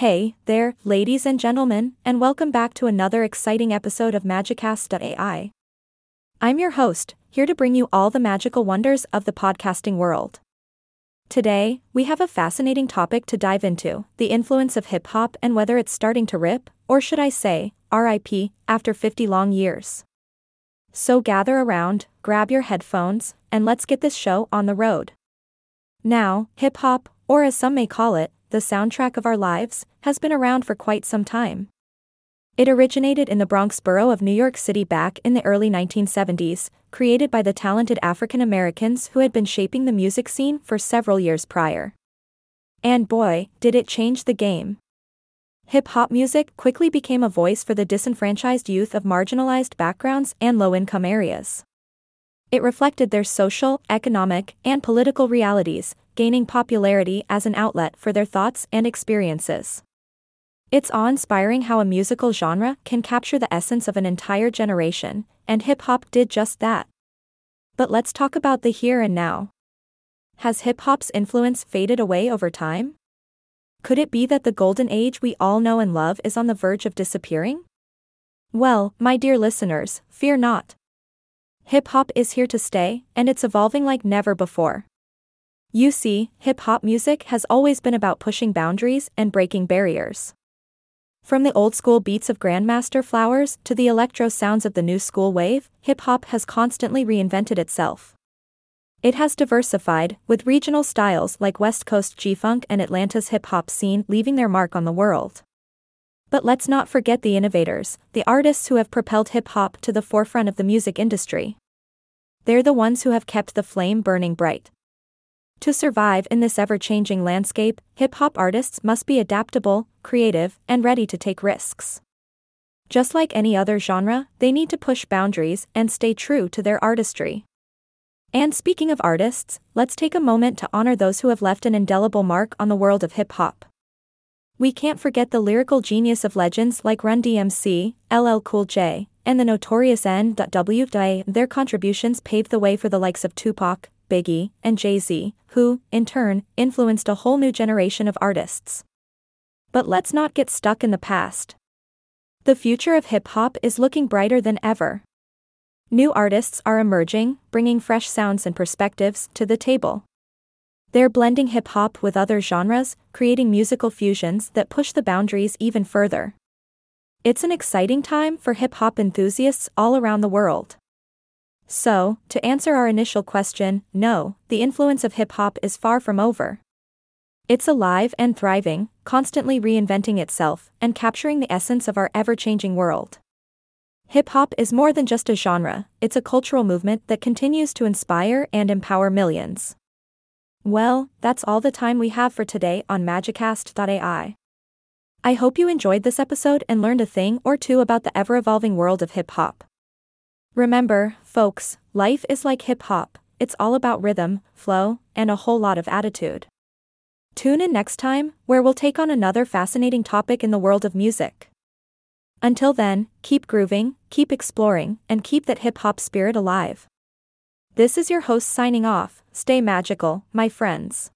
Hey, there, ladies and gentlemen, and welcome back to another exciting episode of Magicast.ai. I'm your host, here to bring you all the magical wonders of the podcasting world. Today, we have a fascinating topic to dive into the influence of hip hop and whether it's starting to rip, or should I say, RIP, after 50 long years. So gather around, grab your headphones, and let's get this show on the road. Now, hip hop, or as some may call it, the soundtrack of our lives, has been around for quite some time. It originated in the Bronx borough of New York City back in the early 1970s, created by the talented African Americans who had been shaping the music scene for several years prior. And boy, did it change the game. Hip hop music quickly became a voice for the disenfranchised youth of marginalized backgrounds and low income areas. It reflected their social, economic, and political realities, gaining popularity as an outlet for their thoughts and experiences. It's awe inspiring how a musical genre can capture the essence of an entire generation, and hip hop did just that. But let's talk about the here and now. Has hip hop's influence faded away over time? Could it be that the golden age we all know and love is on the verge of disappearing? Well, my dear listeners, fear not. Hip hop is here to stay, and it's evolving like never before. You see, hip hop music has always been about pushing boundaries and breaking barriers. From the old school beats of Grandmaster Flowers to the electro sounds of the new school wave, hip hop has constantly reinvented itself. It has diversified, with regional styles like West Coast G Funk and Atlanta's hip hop scene leaving their mark on the world. But let's not forget the innovators, the artists who have propelled hip hop to the forefront of the music industry. They're the ones who have kept the flame burning bright. To survive in this ever changing landscape, hip hop artists must be adaptable, creative, and ready to take risks. Just like any other genre, they need to push boundaries and stay true to their artistry. And speaking of artists, let's take a moment to honor those who have left an indelible mark on the world of hip hop. We can't forget the lyrical genius of legends like Run DMC, LL Cool J, and the notorious N.W.A. Their contributions paved the way for the likes of Tupac, Biggie, and Jay Z, who, in turn, influenced a whole new generation of artists. But let's not get stuck in the past. The future of hip hop is looking brighter than ever. New artists are emerging, bringing fresh sounds and perspectives to the table. They're blending hip hop with other genres, creating musical fusions that push the boundaries even further. It's an exciting time for hip hop enthusiasts all around the world. So, to answer our initial question, no, the influence of hip hop is far from over. It's alive and thriving, constantly reinventing itself and capturing the essence of our ever changing world. Hip hop is more than just a genre, it's a cultural movement that continues to inspire and empower millions. Well, that's all the time we have for today on Magicast.ai. I hope you enjoyed this episode and learned a thing or two about the ever evolving world of hip hop. Remember, folks, life is like hip hop, it's all about rhythm, flow, and a whole lot of attitude. Tune in next time, where we'll take on another fascinating topic in the world of music. Until then, keep grooving, keep exploring, and keep that hip hop spirit alive. This is your host signing off. Stay magical, my friends.